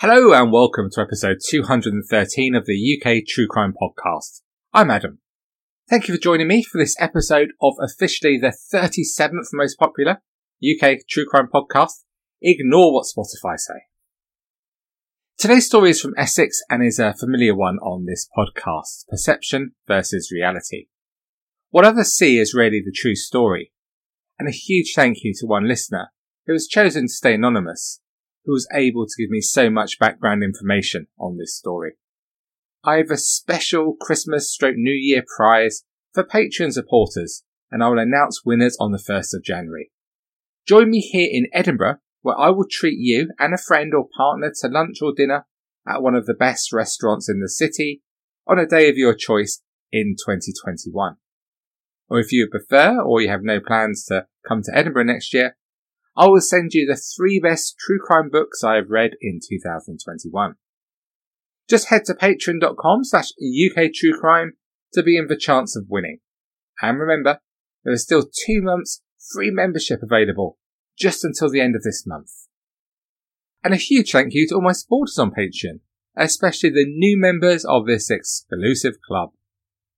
Hello and welcome to episode 213 of the UK True Crime Podcast. I'm Adam. Thank you for joining me for this episode of officially the 37th most popular UK True Crime Podcast. Ignore what Spotify say. Today's story is from Essex and is a familiar one on this podcast. Perception versus reality. What others see is really the true story. And a huge thank you to one listener who has chosen to stay anonymous, who was able to give me so much background information on this story. I have a special Christmas stroke New Year prize for Patreon supporters, and I will announce winners on the 1st of January. Join me here in Edinburgh, where I will treat you and a friend or partner to lunch or dinner at one of the best restaurants in the city on a day of your choice in 2021. Or if you prefer, or you have no plans to come to Edinburgh next year, I will send you the three best true crime books I have read in 2021. Just head to patreon.com slash UK True Crime to be in the chance of winning. And remember, there is still two months free membership available just until the end of this month. And a huge thank you to all my supporters on Patreon, especially the new members of this exclusive club.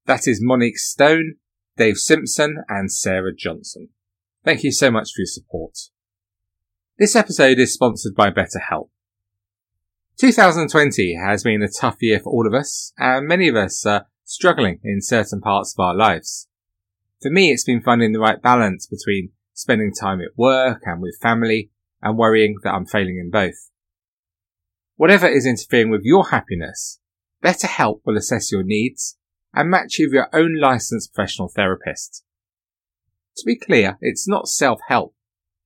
That is Monique Stone, Dave Simpson, and Sarah Johnson. Thank you so much for your support. This episode is sponsored by BetterHelp. 2020 has been a tough year for all of us, and many of us are struggling in certain parts of our lives. For me, it's been finding the right balance between spending time at work and with family and worrying that I'm failing in both. Whatever is interfering with your happiness, BetterHelp will assess your needs and match you with your own licensed professional therapist. To be clear, it's not self-help.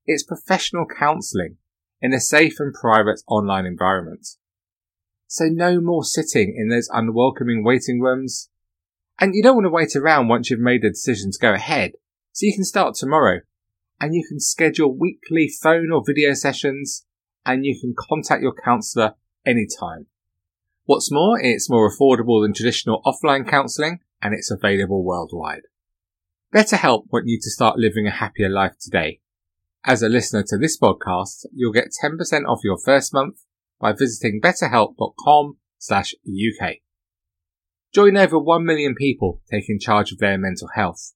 It's professional counselling in a safe and private online environment. So no more sitting in those unwelcoming waiting rooms. And you don't want to wait around once you've made the decision to go ahead. So you can start tomorrow and you can schedule weekly phone or video sessions and you can contact your counsellor anytime. What's more, it's more affordable than traditional offline counselling and it's available worldwide. BetterHelp want you to start living a happier life today. As a listener to this podcast, you'll get 10% off your first month by visiting betterhelp.com slash UK. Join over 1 million people taking charge of their mental health.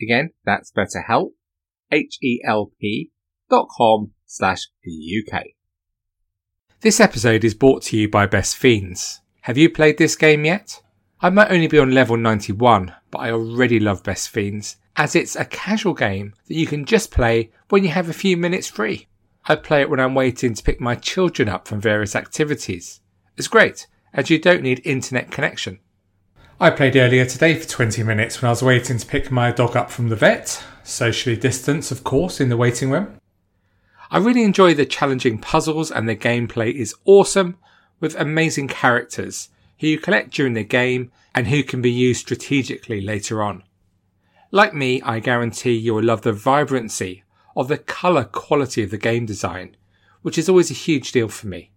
Again, that's betterhelp, H-E-L-P dot com slash UK. This episode is brought to you by Best Fiends. Have you played this game yet? I might only be on level 91, but I already love Best Fiends, as it's a casual game that you can just play when you have a few minutes free. I play it when I'm waiting to pick my children up from various activities. It's great, as you don't need internet connection. I played earlier today for 20 minutes when I was waiting to pick my dog up from the vet, socially distanced, of course, in the waiting room. I really enjoy the challenging puzzles and the gameplay is awesome, with amazing characters who you collect during the game and who can be used strategically later on. Like me, I guarantee you will love the vibrancy of the colour quality of the game design, which is always a huge deal for me.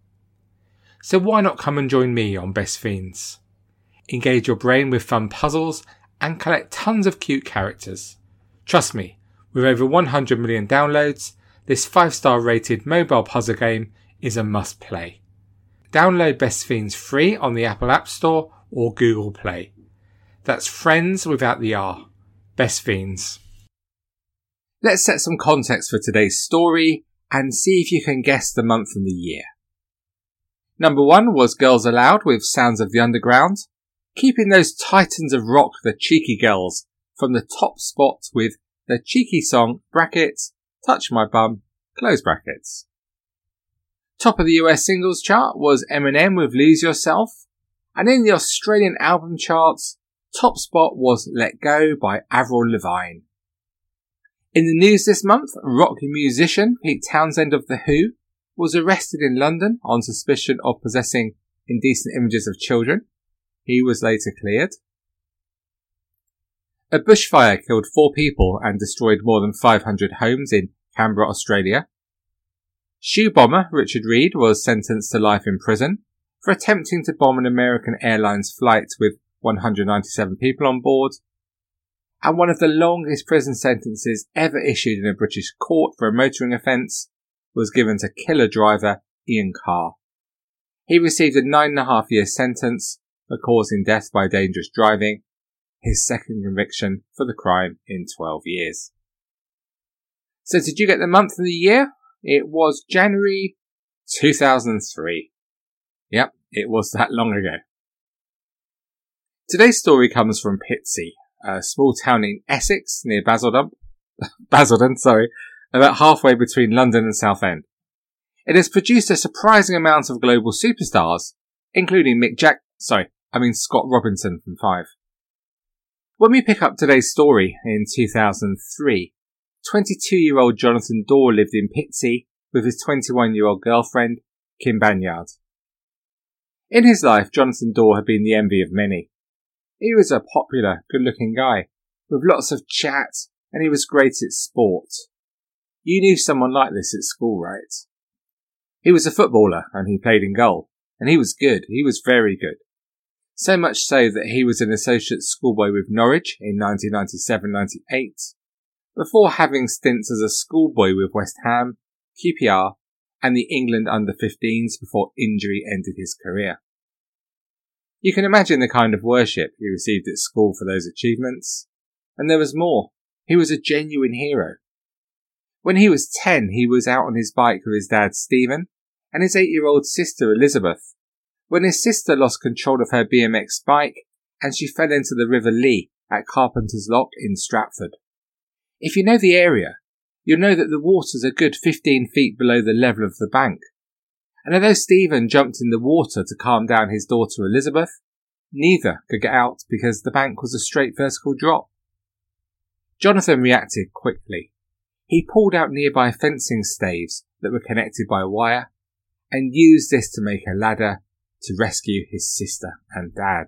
So why not come and join me on Best Fiends? Engage your brain with fun puzzles and collect tons of cute characters. Trust me, with over 100 million downloads, this 5 star rated mobile puzzle game is a must play. Download Best Fiends free on the Apple App Store or Google Play. That's friends without the R. Best Fiends. Let's set some context for today's story and see if you can guess the month and the year. Number one was Girls Aloud with Sounds of the Underground, keeping those titans of rock, the Cheeky Girls, from the top spot with the cheeky song brackets, Touch My Bum, close brackets. Top of the US singles chart was Eminem with Lose Yourself, and in the Australian album charts, top spot was Let Go by Avril Lavigne. In the news this month, rock musician Pete Townshend of The Who was arrested in London on suspicion of possessing indecent images of children. He was later cleared. A bushfire killed four people and destroyed more than 500 homes in Canberra, Australia. Shoe bomber Richard Reid was sentenced to life in prison for attempting to bomb an American Airlines flight with 197 people on board. And one of the longest prison sentences ever issued in a British court for a motoring offence was given to killer driver Ian Carr. He received a nine and a half year sentence for causing death by dangerous driving, his second conviction for the crime in 12 years. So did you get the month and the year? It was January 2003. Yep, it was that long ago. Today's story comes from Pitsea, a small town in Essex near Basildon. Basildon, sorry, about halfway between London and Southend. It has produced a surprising amount of global superstars, including Mick Jack, sorry, I mean Scott Robinson from Five. When we pick up today's story in 2003, 22 year old Jonathan Dore lived in Pitsea with his 21 year old girlfriend, Kim Banyard. In his life, Jonathan Dore had been the envy of many. He was a popular, good looking guy, with lots of chat, and he was great at sport. You knew someone like this at school, right? He was a footballer, and he played in goal, and he was good, he was very good. So much so that he was an associate schoolboy with Norwich in 1997-98, before having stints as a schoolboy with West Ham, QPR, and the England under 15s before injury ended his career. You can imagine the kind of worship he received at school for those achievements. And there was more. He was a genuine hero. When he was 10, he was out on his bike with his dad Stephen and his 8 year old sister Elizabeth. When his sister lost control of her BMX bike and she fell into the River Lee at Carpenter's Lock in Stratford. If you know the area, you'll know that the water's a good 15 feet below the level of the bank. And although Stephen jumped in the water to calm down his daughter Elizabeth, neither could get out because the bank was a straight vertical drop. Jonathan reacted quickly. He pulled out nearby fencing staves that were connected by wire and used this to make a ladder to rescue his sister and dad.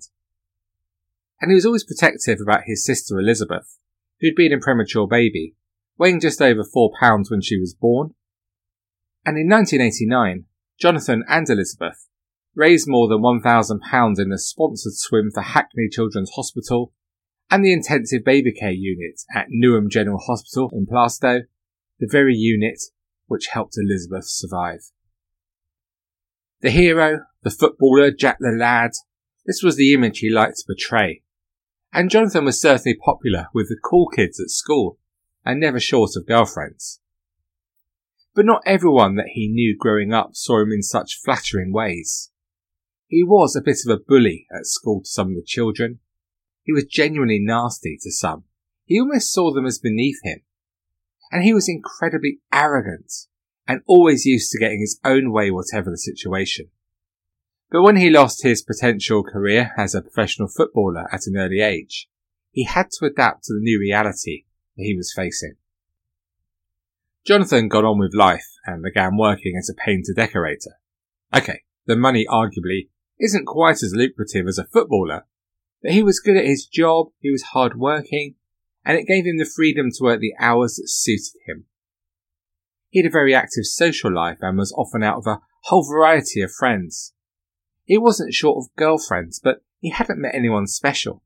And he was always protective about his sister Elizabeth, who'd been a premature baby, weighing just over four pounds when she was born. And in 1989, Jonathan and Elizabeth raised more than £1,000 in a sponsored swim for Hackney Children's Hospital and the intensive baby care unit at Newham General Hospital in Plaistow, the very unit which helped Elizabeth survive. The hero, the footballer, Jack the Lad, this was the image he liked to portray. And Jonathan was certainly popular with the cool kids at school, and never short of girlfriends. But not everyone that he knew growing up saw him in such flattering ways. He was a bit of a bully at school to some of the children. He was genuinely nasty to some. He almost saw them as beneath him. And he was incredibly arrogant and always used to getting his own way whatever the situation. But when he lost his potential career as a professional footballer at an early age, he had to adapt to the new reality that he was facing. Jonathan got on with life and began working as a painter decorator. Okay, the money arguably isn't quite as lucrative as a footballer, but he was good at his job, he was hard working, and it gave him the freedom to work the hours that suited him. He had a very active social life and was often out with a whole variety of friends. He wasn't short of girlfriends, but he hadn't met anyone special.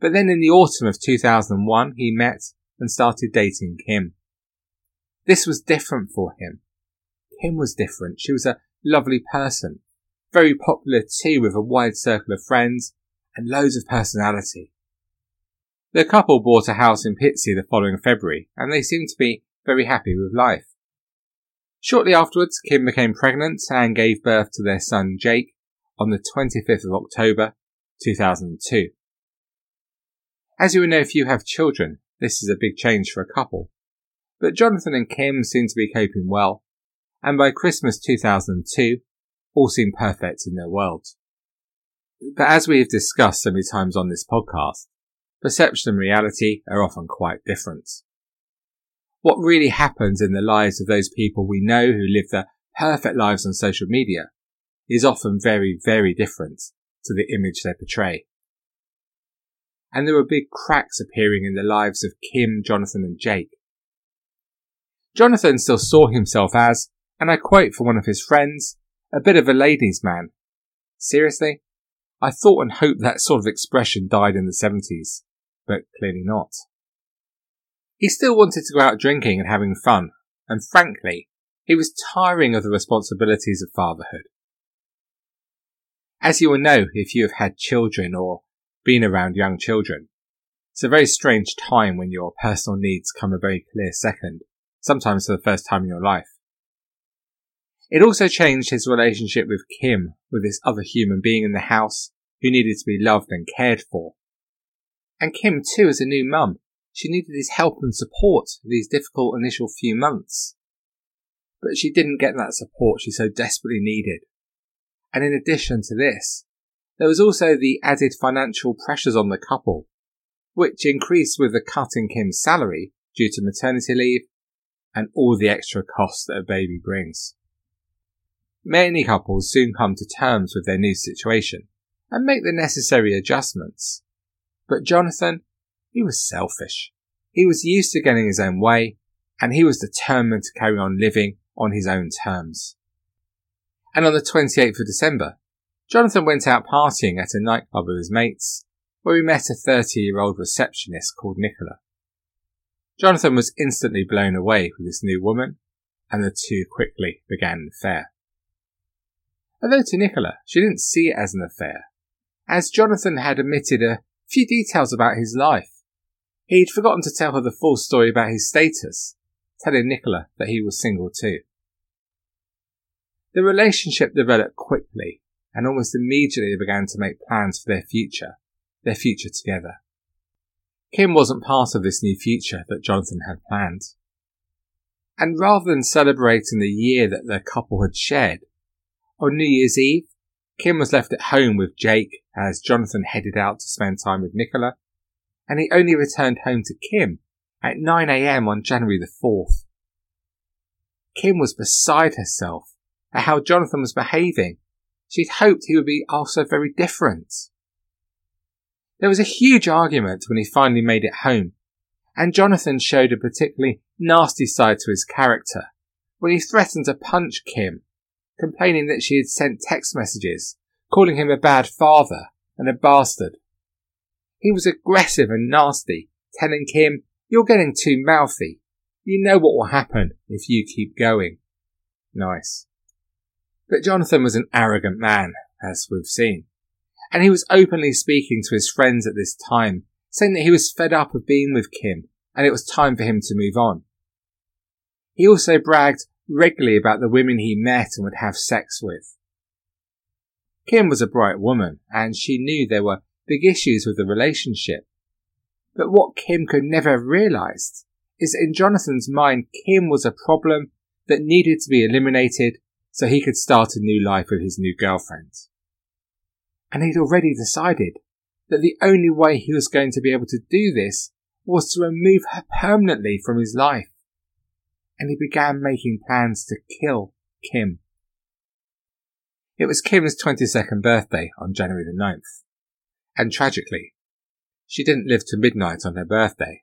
But then in the autumn of 2001, he met and started dating Kim. This was different for him. Kim was different. She was a lovely person, very popular too with a wide circle of friends and loads of personality. The couple bought a house in Pitsea the following February and they seemed to be very happy with life. Shortly afterwards, Kim became pregnant and gave birth to their son Jake on the 25th of October 2002. As you will know if you have children, this is a big change for a couple. But Jonathan and Kim seem to be coping well, and by Christmas 2002, all seemed perfect in their world. But as we have discussed so many times on this podcast, perception and reality are often quite different what really happens in the lives of those people we know who live the perfect lives on social media is often very, very different to the image they portray. And there were big cracks appearing in the lives of Kim, Jonathan and Jake. Jonathan still saw himself as, and I quote from one of his friends, a bit of a ladies' man. Seriously? I thought and hoped that sort of expression died in the 70s, but clearly not. He still wanted to go out drinking and having fun, and frankly, he was tiring of the responsibilities of fatherhood. As you will know if you have had children or been around young children, it's a very strange time when your personal needs come a very clear second, sometimes for the first time in your life. It also changed his relationship with Kim, with this other human being in the house who needed to be loved and cared for. And Kim too, as a new mum, she needed his help and support these difficult initial few months. But she didn't get that support she so desperately needed. And in addition to this, there was also the added financial pressures on the couple, which increased with the cut in Kim's salary due to maternity leave and all the extra costs that a baby brings. Many couples soon come to terms with their new situation and make the necessary adjustments. But Jonathan, he was selfish. He was used to getting his own way, and he was determined to carry on living on his own terms. And on the 28th of December, Jonathan went out partying at a nightclub with his mates, where he met a 30 year old receptionist called Nicola. Jonathan was instantly blown away with this new woman, and the two quickly began an affair. Although to Nicola, she didn't see it as an affair, as Jonathan had omitted a few details about his life. He'd forgotten to tell her the full story about his status, telling Nicola that he was single too. The relationship developed quickly, and almost immediately they began to make plans for their future, their future together. Kim wasn't part of this new future that Jonathan had planned. And rather than celebrating the year that their couple had shared, on New Year's Eve, Kim was left at home with Jake as Jonathan headed out to spend time with Nicola, and he only returned home to Kim at 9am on January the 4th. Kim was beside herself at how Jonathan was behaving. She'd hoped he would be also very different. There was a huge argument when he finally made it home, and Jonathan showed a particularly nasty side to his character when he threatened to punch Kim complaining that she had sent text messages, calling him a bad father and a bastard. He was aggressive and nasty, telling Kim, You're getting too mouthy. You know what will happen if you keep going. Nice. But Jonathan was an arrogant man, as we've seen. And he was openly speaking to his friends at this time, saying that he was fed up of being with Kim and it was time for him to move on. He also bragged regularly about the women he met and would have sex with. Kim was a bright woman, and she knew there were big issues with the relationship. But what Kim could never have realized is that in Jonathan's mind, Kim was a problem that needed to be eliminated so he could start a new life with his new girlfriend. And he'd already decided that the only way he was going to be able to do this was to remove her permanently from his life and he began making plans to kill Kim. It was Kim's 22nd birthday on January the 9th, and tragically, she didn't live to midnight on her birthday,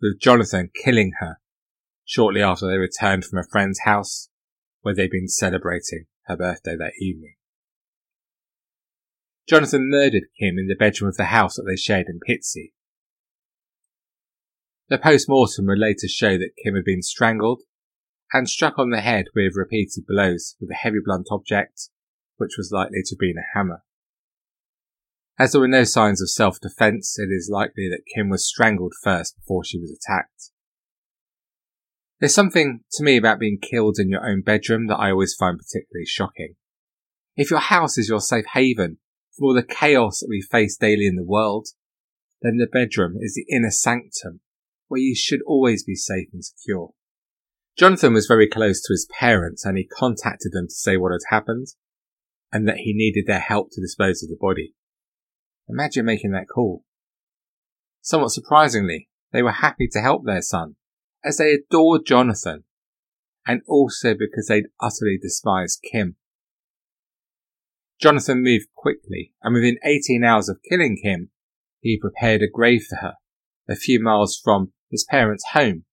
with Jonathan killing her shortly after they returned from a friend's house where they'd been celebrating her birthday that evening. Jonathan murdered Kim in the bedroom of the house that they shared in Pitsea. The post-mortem would later show that Kim had been strangled and struck on the head with repeated blows with a heavy blunt object, which was likely to have been a hammer. As there were no signs of self-defense, it is likely that Kim was strangled first before she was attacked. There's something to me about being killed in your own bedroom that I always find particularly shocking. If your house is your safe haven from all the chaos that we face daily in the world, then the bedroom is the inner sanctum where you should always be safe and secure. Jonathan was very close to his parents and he contacted them to say what had happened and that he needed their help to dispose of the body. Imagine making that call. Somewhat surprisingly, they were happy to help their son as they adored Jonathan and also because they'd utterly despised Kim. Jonathan moved quickly, and within 18 hours of killing Kim, he prepared a grave for her, a few miles from his parents' home,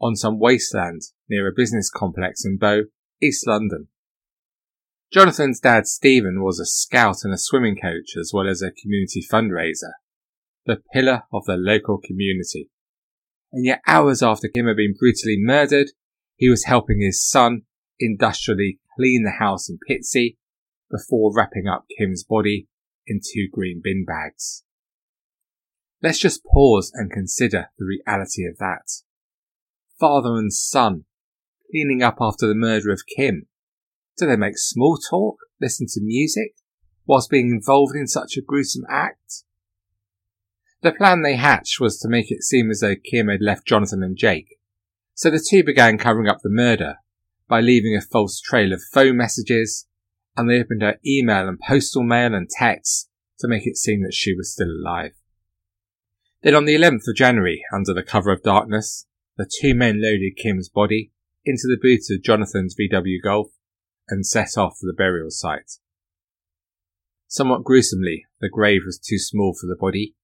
on some wasteland near a business complex in Bow, East London. Jonathan's dad, Stephen, was a scout and a swimming coach as well as a community fundraiser, the pillar of the local community. And yet hours after Kim had been brutally murdered, he was helping his son industrially clean the house in Pitsea before wrapping up Kim's body in two green bin bags. Let's just pause and consider the reality of that. Father and son cleaning up after the murder of Kim. They make small talk, listen to music, whilst being involved in such a gruesome act? The plan they hatched was to make it seem as though Kim had left Jonathan and Jake, so the two began covering up the murder by leaving a false trail of phone messages, and they opened her email and postal mail and texts to make it seem that she was still alive. Then on the 11th of January, under the cover of darkness, the two men loaded Kim's body into the boot of Jonathan's VW Golf and set off for the burial site. Somewhat gruesomely, the grave was too small for the body,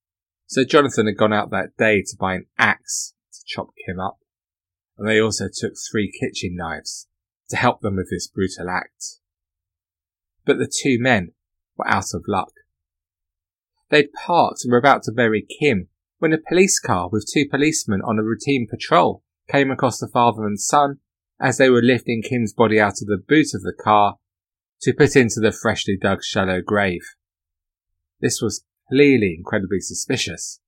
so Jonathan had gone out that day to buy an axe to chop Kim up, and they also took three kitchen knives to help them with this brutal act. But the two men were out of luck. They'd parked and were about to bury Kim when a police car with two policemen on a routine patrol came across the father and son as they were lifting Kim's body out of the boot of the car to put into the freshly dug shallow grave. This was clearly incredibly suspicious,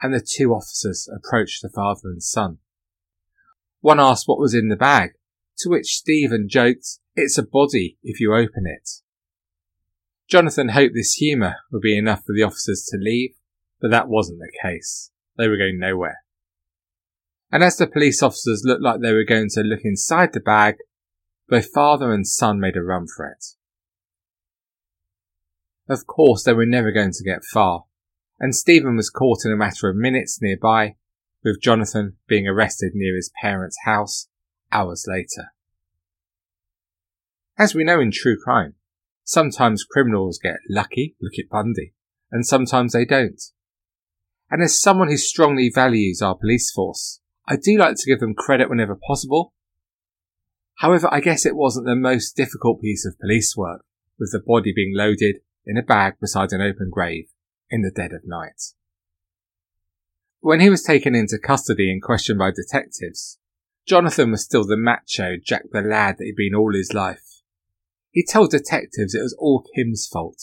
and the two officers approached the father and son. One asked what was in the bag, to which Stephen joked, It's a body if you open it. Jonathan hoped this humour would be enough for the officers to leave, but that wasn't the case. They were going nowhere. And as the police officers looked like they were going to look inside the bag, both father and son made a run for it. Of course, they were never going to get far, and Stephen was caught in a matter of minutes nearby, with Jonathan being arrested near his parents' house hours later. As we know in true crime, sometimes criminals get lucky, look at Bundy, and sometimes they don't. And as someone who strongly values our police force, I do like to give them credit whenever possible. However, I guess it wasn't the most difficult piece of police work, with the body being loaded in a bag beside an open grave in the dead of night. When he was taken into custody and questioned by detectives, Jonathan was still the macho Jack the lad that he'd been all his life. He told detectives it was all Kim's fault,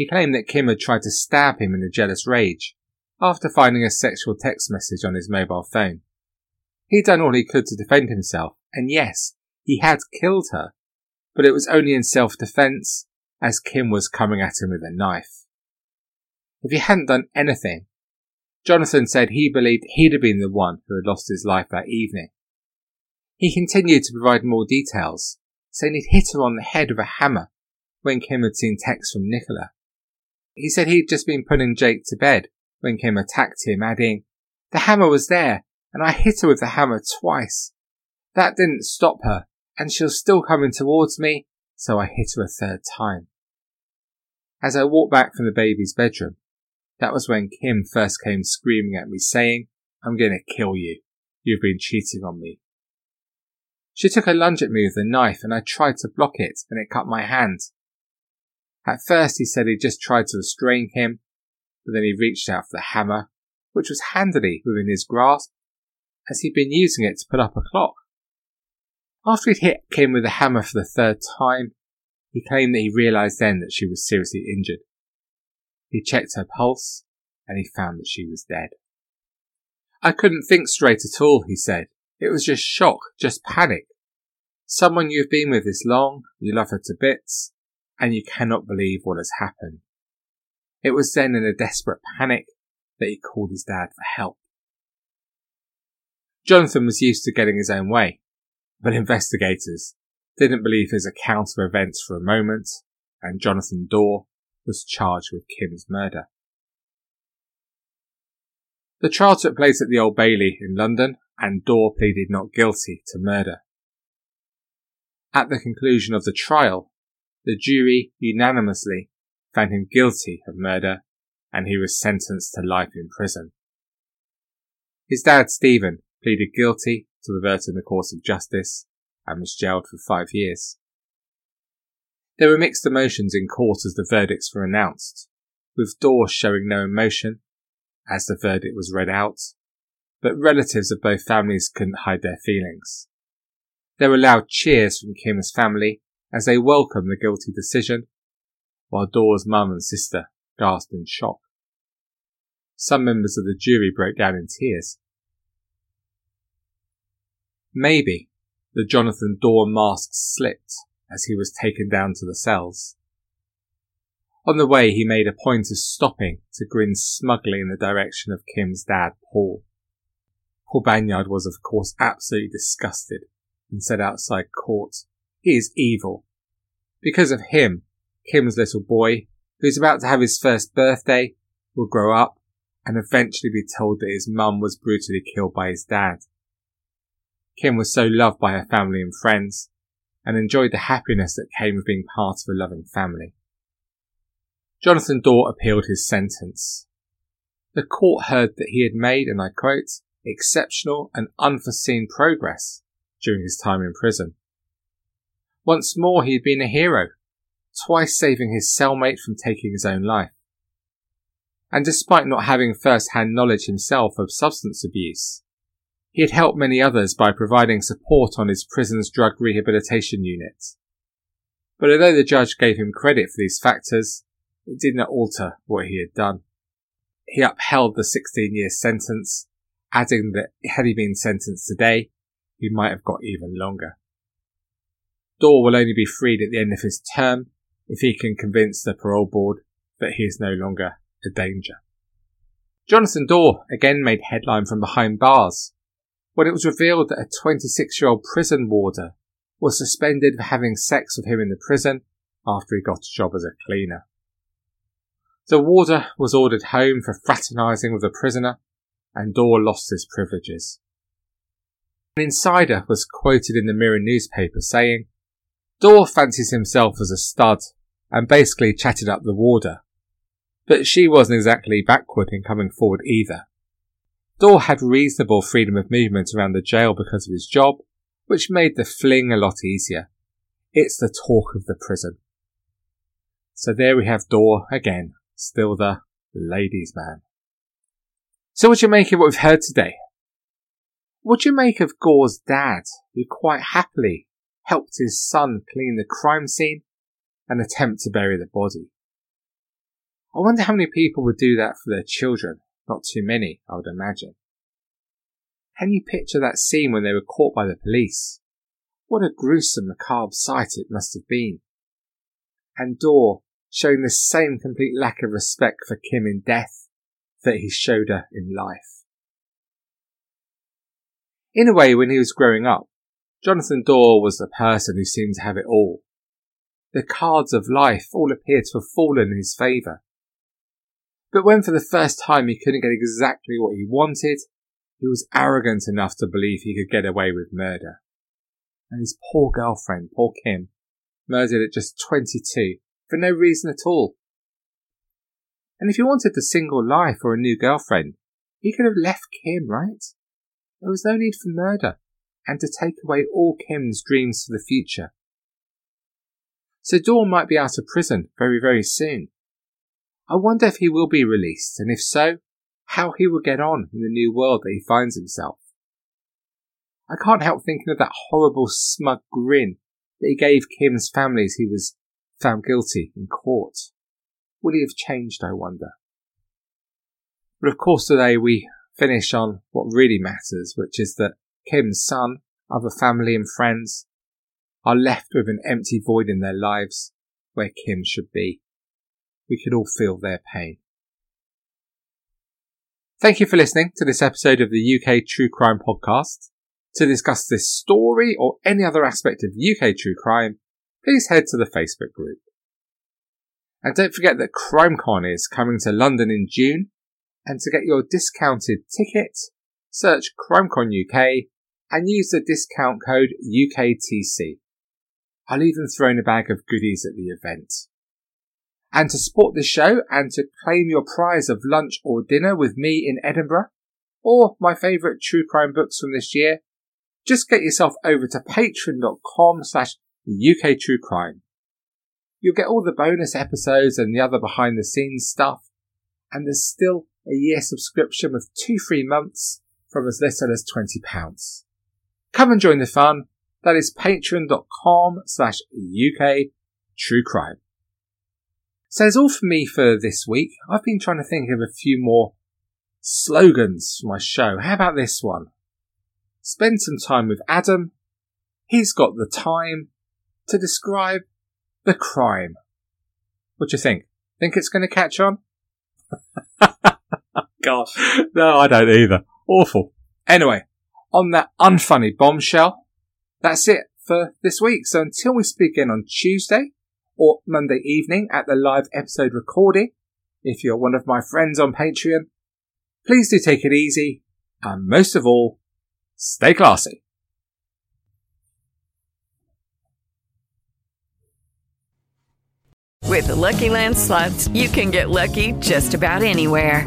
he claimed that Kim had tried to stab him in a jealous rage after finding a sexual text message on his mobile phone. He'd done all he could to defend himself, and yes, he had killed her, but it was only in self-defense as Kim was coming at him with a knife. If he hadn't done anything, Jonathan said he believed he'd have been the one who had lost his life that evening. He continued to provide more details, saying he'd hit her on the head with a hammer when Kim had seen texts from Nicola he said he'd just been putting Jake to bed when Kim attacked him, adding, The hammer was there, and I hit her with the hammer twice. That didn't stop her, and she was still coming towards me, so I hit her a third time. As I walked back from the baby's bedroom, that was when Kim first came screaming at me, saying, I'm going to kill you. You've been cheating on me. She took a lunge at me with a knife, and I tried to block it, and it cut my hand. At first he said he just tried to restrain him, but then he reached out for the hammer, which was handily within his grasp, as he'd been using it to put up a clock. After he'd hit Kim with the hammer for the third time, he claimed that he realised then that she was seriously injured. He checked her pulse, and he found that she was dead. I couldn't think straight at all, he said. It was just shock, just panic. Someone you've been with this long, you love her to bits, and you cannot believe what has happened. It was then in a desperate panic that he called his dad for help. Jonathan was used to getting his own way, but investigators didn't believe his account of events for a moment, and Jonathan Dore was charged with Kim's murder. The trial took place at the Old Bailey in London, and Dore pleaded not guilty to murder At the conclusion of the trial, the jury unanimously found him guilty of murder and he was sentenced to life in prison. His dad, Stephen, pleaded guilty to perverting the course of justice and was jailed for five years. There were mixed emotions in court as the verdicts were announced, with Dore showing no emotion as the verdict was read out, but relatives of both families couldn't hide their feelings. There were loud cheers from Kim's family as they welcomed the guilty decision, while Dore's mum and sister gasped in shock. Some members of the jury broke down in tears. Maybe the Jonathan Dore mask slipped as he was taken down to the cells. On the way, he made a point of stopping to grin smugly in the direction of Kim's dad, Paul. Paul Banyard was, of course, absolutely disgusted and said outside court, He is evil. Because of him, Kim's little boy, who's about to have his first birthday, will grow up and eventually be told that his mum was brutally killed by his dad. Kim was so loved by her family and friends and enjoyed the happiness that came with being part of a loving family. Jonathan Dore appealed his sentence. The court heard that he had made, and I quote, exceptional and unforeseen progress during his time in prison. Once more he had been a hero, twice saving his cellmate from taking his own life. And despite not having first-hand knowledge himself of substance abuse, he had helped many others by providing support on his prison's drug rehabilitation unit. But although the judge gave him credit for these factors, it did not alter what he had done. He upheld the 16 year sentence, adding that had he been sentenced today, he might have got even longer. Dore will only be freed at the end of his term if he can convince the parole board that he is no longer a danger. Jonathan Dore again made headline from behind bars when it was revealed that a 26 year old prison warder was suspended for having sex with him in the prison after he got a job as a cleaner. The warder was ordered home for fraternising with a prisoner, and Dore lost his privileges. An insider was quoted in the Mirror newspaper saying, Dore fancies himself as a stud and basically chatted up the warder. But she wasn't exactly backward in coming forward either. Dore had reasonable freedom of movement around the jail because of his job, which made the fling a lot easier. It's the talk of the prison. So there we have Dore again, still the ladies' man. So what do you make of what we've heard today? What do you make of Dore's dad, who quite happily helped his son clean the crime scene and attempt to bury the body? I wonder how many people would do that for their children not too many, I would imagine. Can you picture that scene when they were caught by the police? What a gruesome, macabre sight it must have been. And Dore showing the same complete lack of respect for Kim in death that he showed her in life. In a way, when he was growing up, Jonathan Dore was the person who seemed to have it all. The cards of life all appeared to have fallen in his favour. But when for the first time he couldn't get exactly what he wanted, he was arrogant enough to believe he could get away with murder. And his poor girlfriend, poor Kim, murdered at just 22 for no reason at all. And if he wanted a single life or a new girlfriend, he could have left Kim, right? There was no need for murder and to take away all Kim's dreams for the future. So Dawn might be out of prison very, very soon. I wonder if he will be released, and if so, how he will get on in the new world that he finds himself. I can't help thinking of that horrible smug grin that he gave Kim's family as he was found guilty in court. Will he have changed, I wonder? But of course today we finish on what really matters, which is that Kim's son, other family and friends are left with an empty void in their lives where Kim should be we could all feel their pain. Thank you for listening to this episode of the UK True Crime Podcast. To discuss this story or any other aspect of UK true crime, please head to the Facebook group. And don't forget that CrimeCon is coming to London in June, and to get your discounted ticket, search CrimeCon UK and use the discount code UKTC. I'll even throw in a bag of goodies at the event. And to support this show and to claim your prize of lunch or dinner with me in Edinburgh, or my favourite true crime books from this year, just get yourself over to patreon.com slash UK True Crime. You'll get all the bonus episodes and the other behind the scenes stuff, and there's still a year subscription with two free months from as little as £20. Come and join the fun. That is patreon.com slash UK True Crime. So that's all for me for this week. I've been trying to think of a few more slogans for my show. How about this one? Spend some time with Adam. He's got the time to describe the crime. What do you think? Think it's going to catch on? Gosh. no, I don't either. Awful. Anyway, on that unfunny bombshell, that's it for this week. So until we speak again on Tuesday or Monday evening at the live episode recording, if you're one of my friends on Patreon, please do take it easy and most of all, stay classy. With the Lucky Land slots, you can get lucky just about anywhere.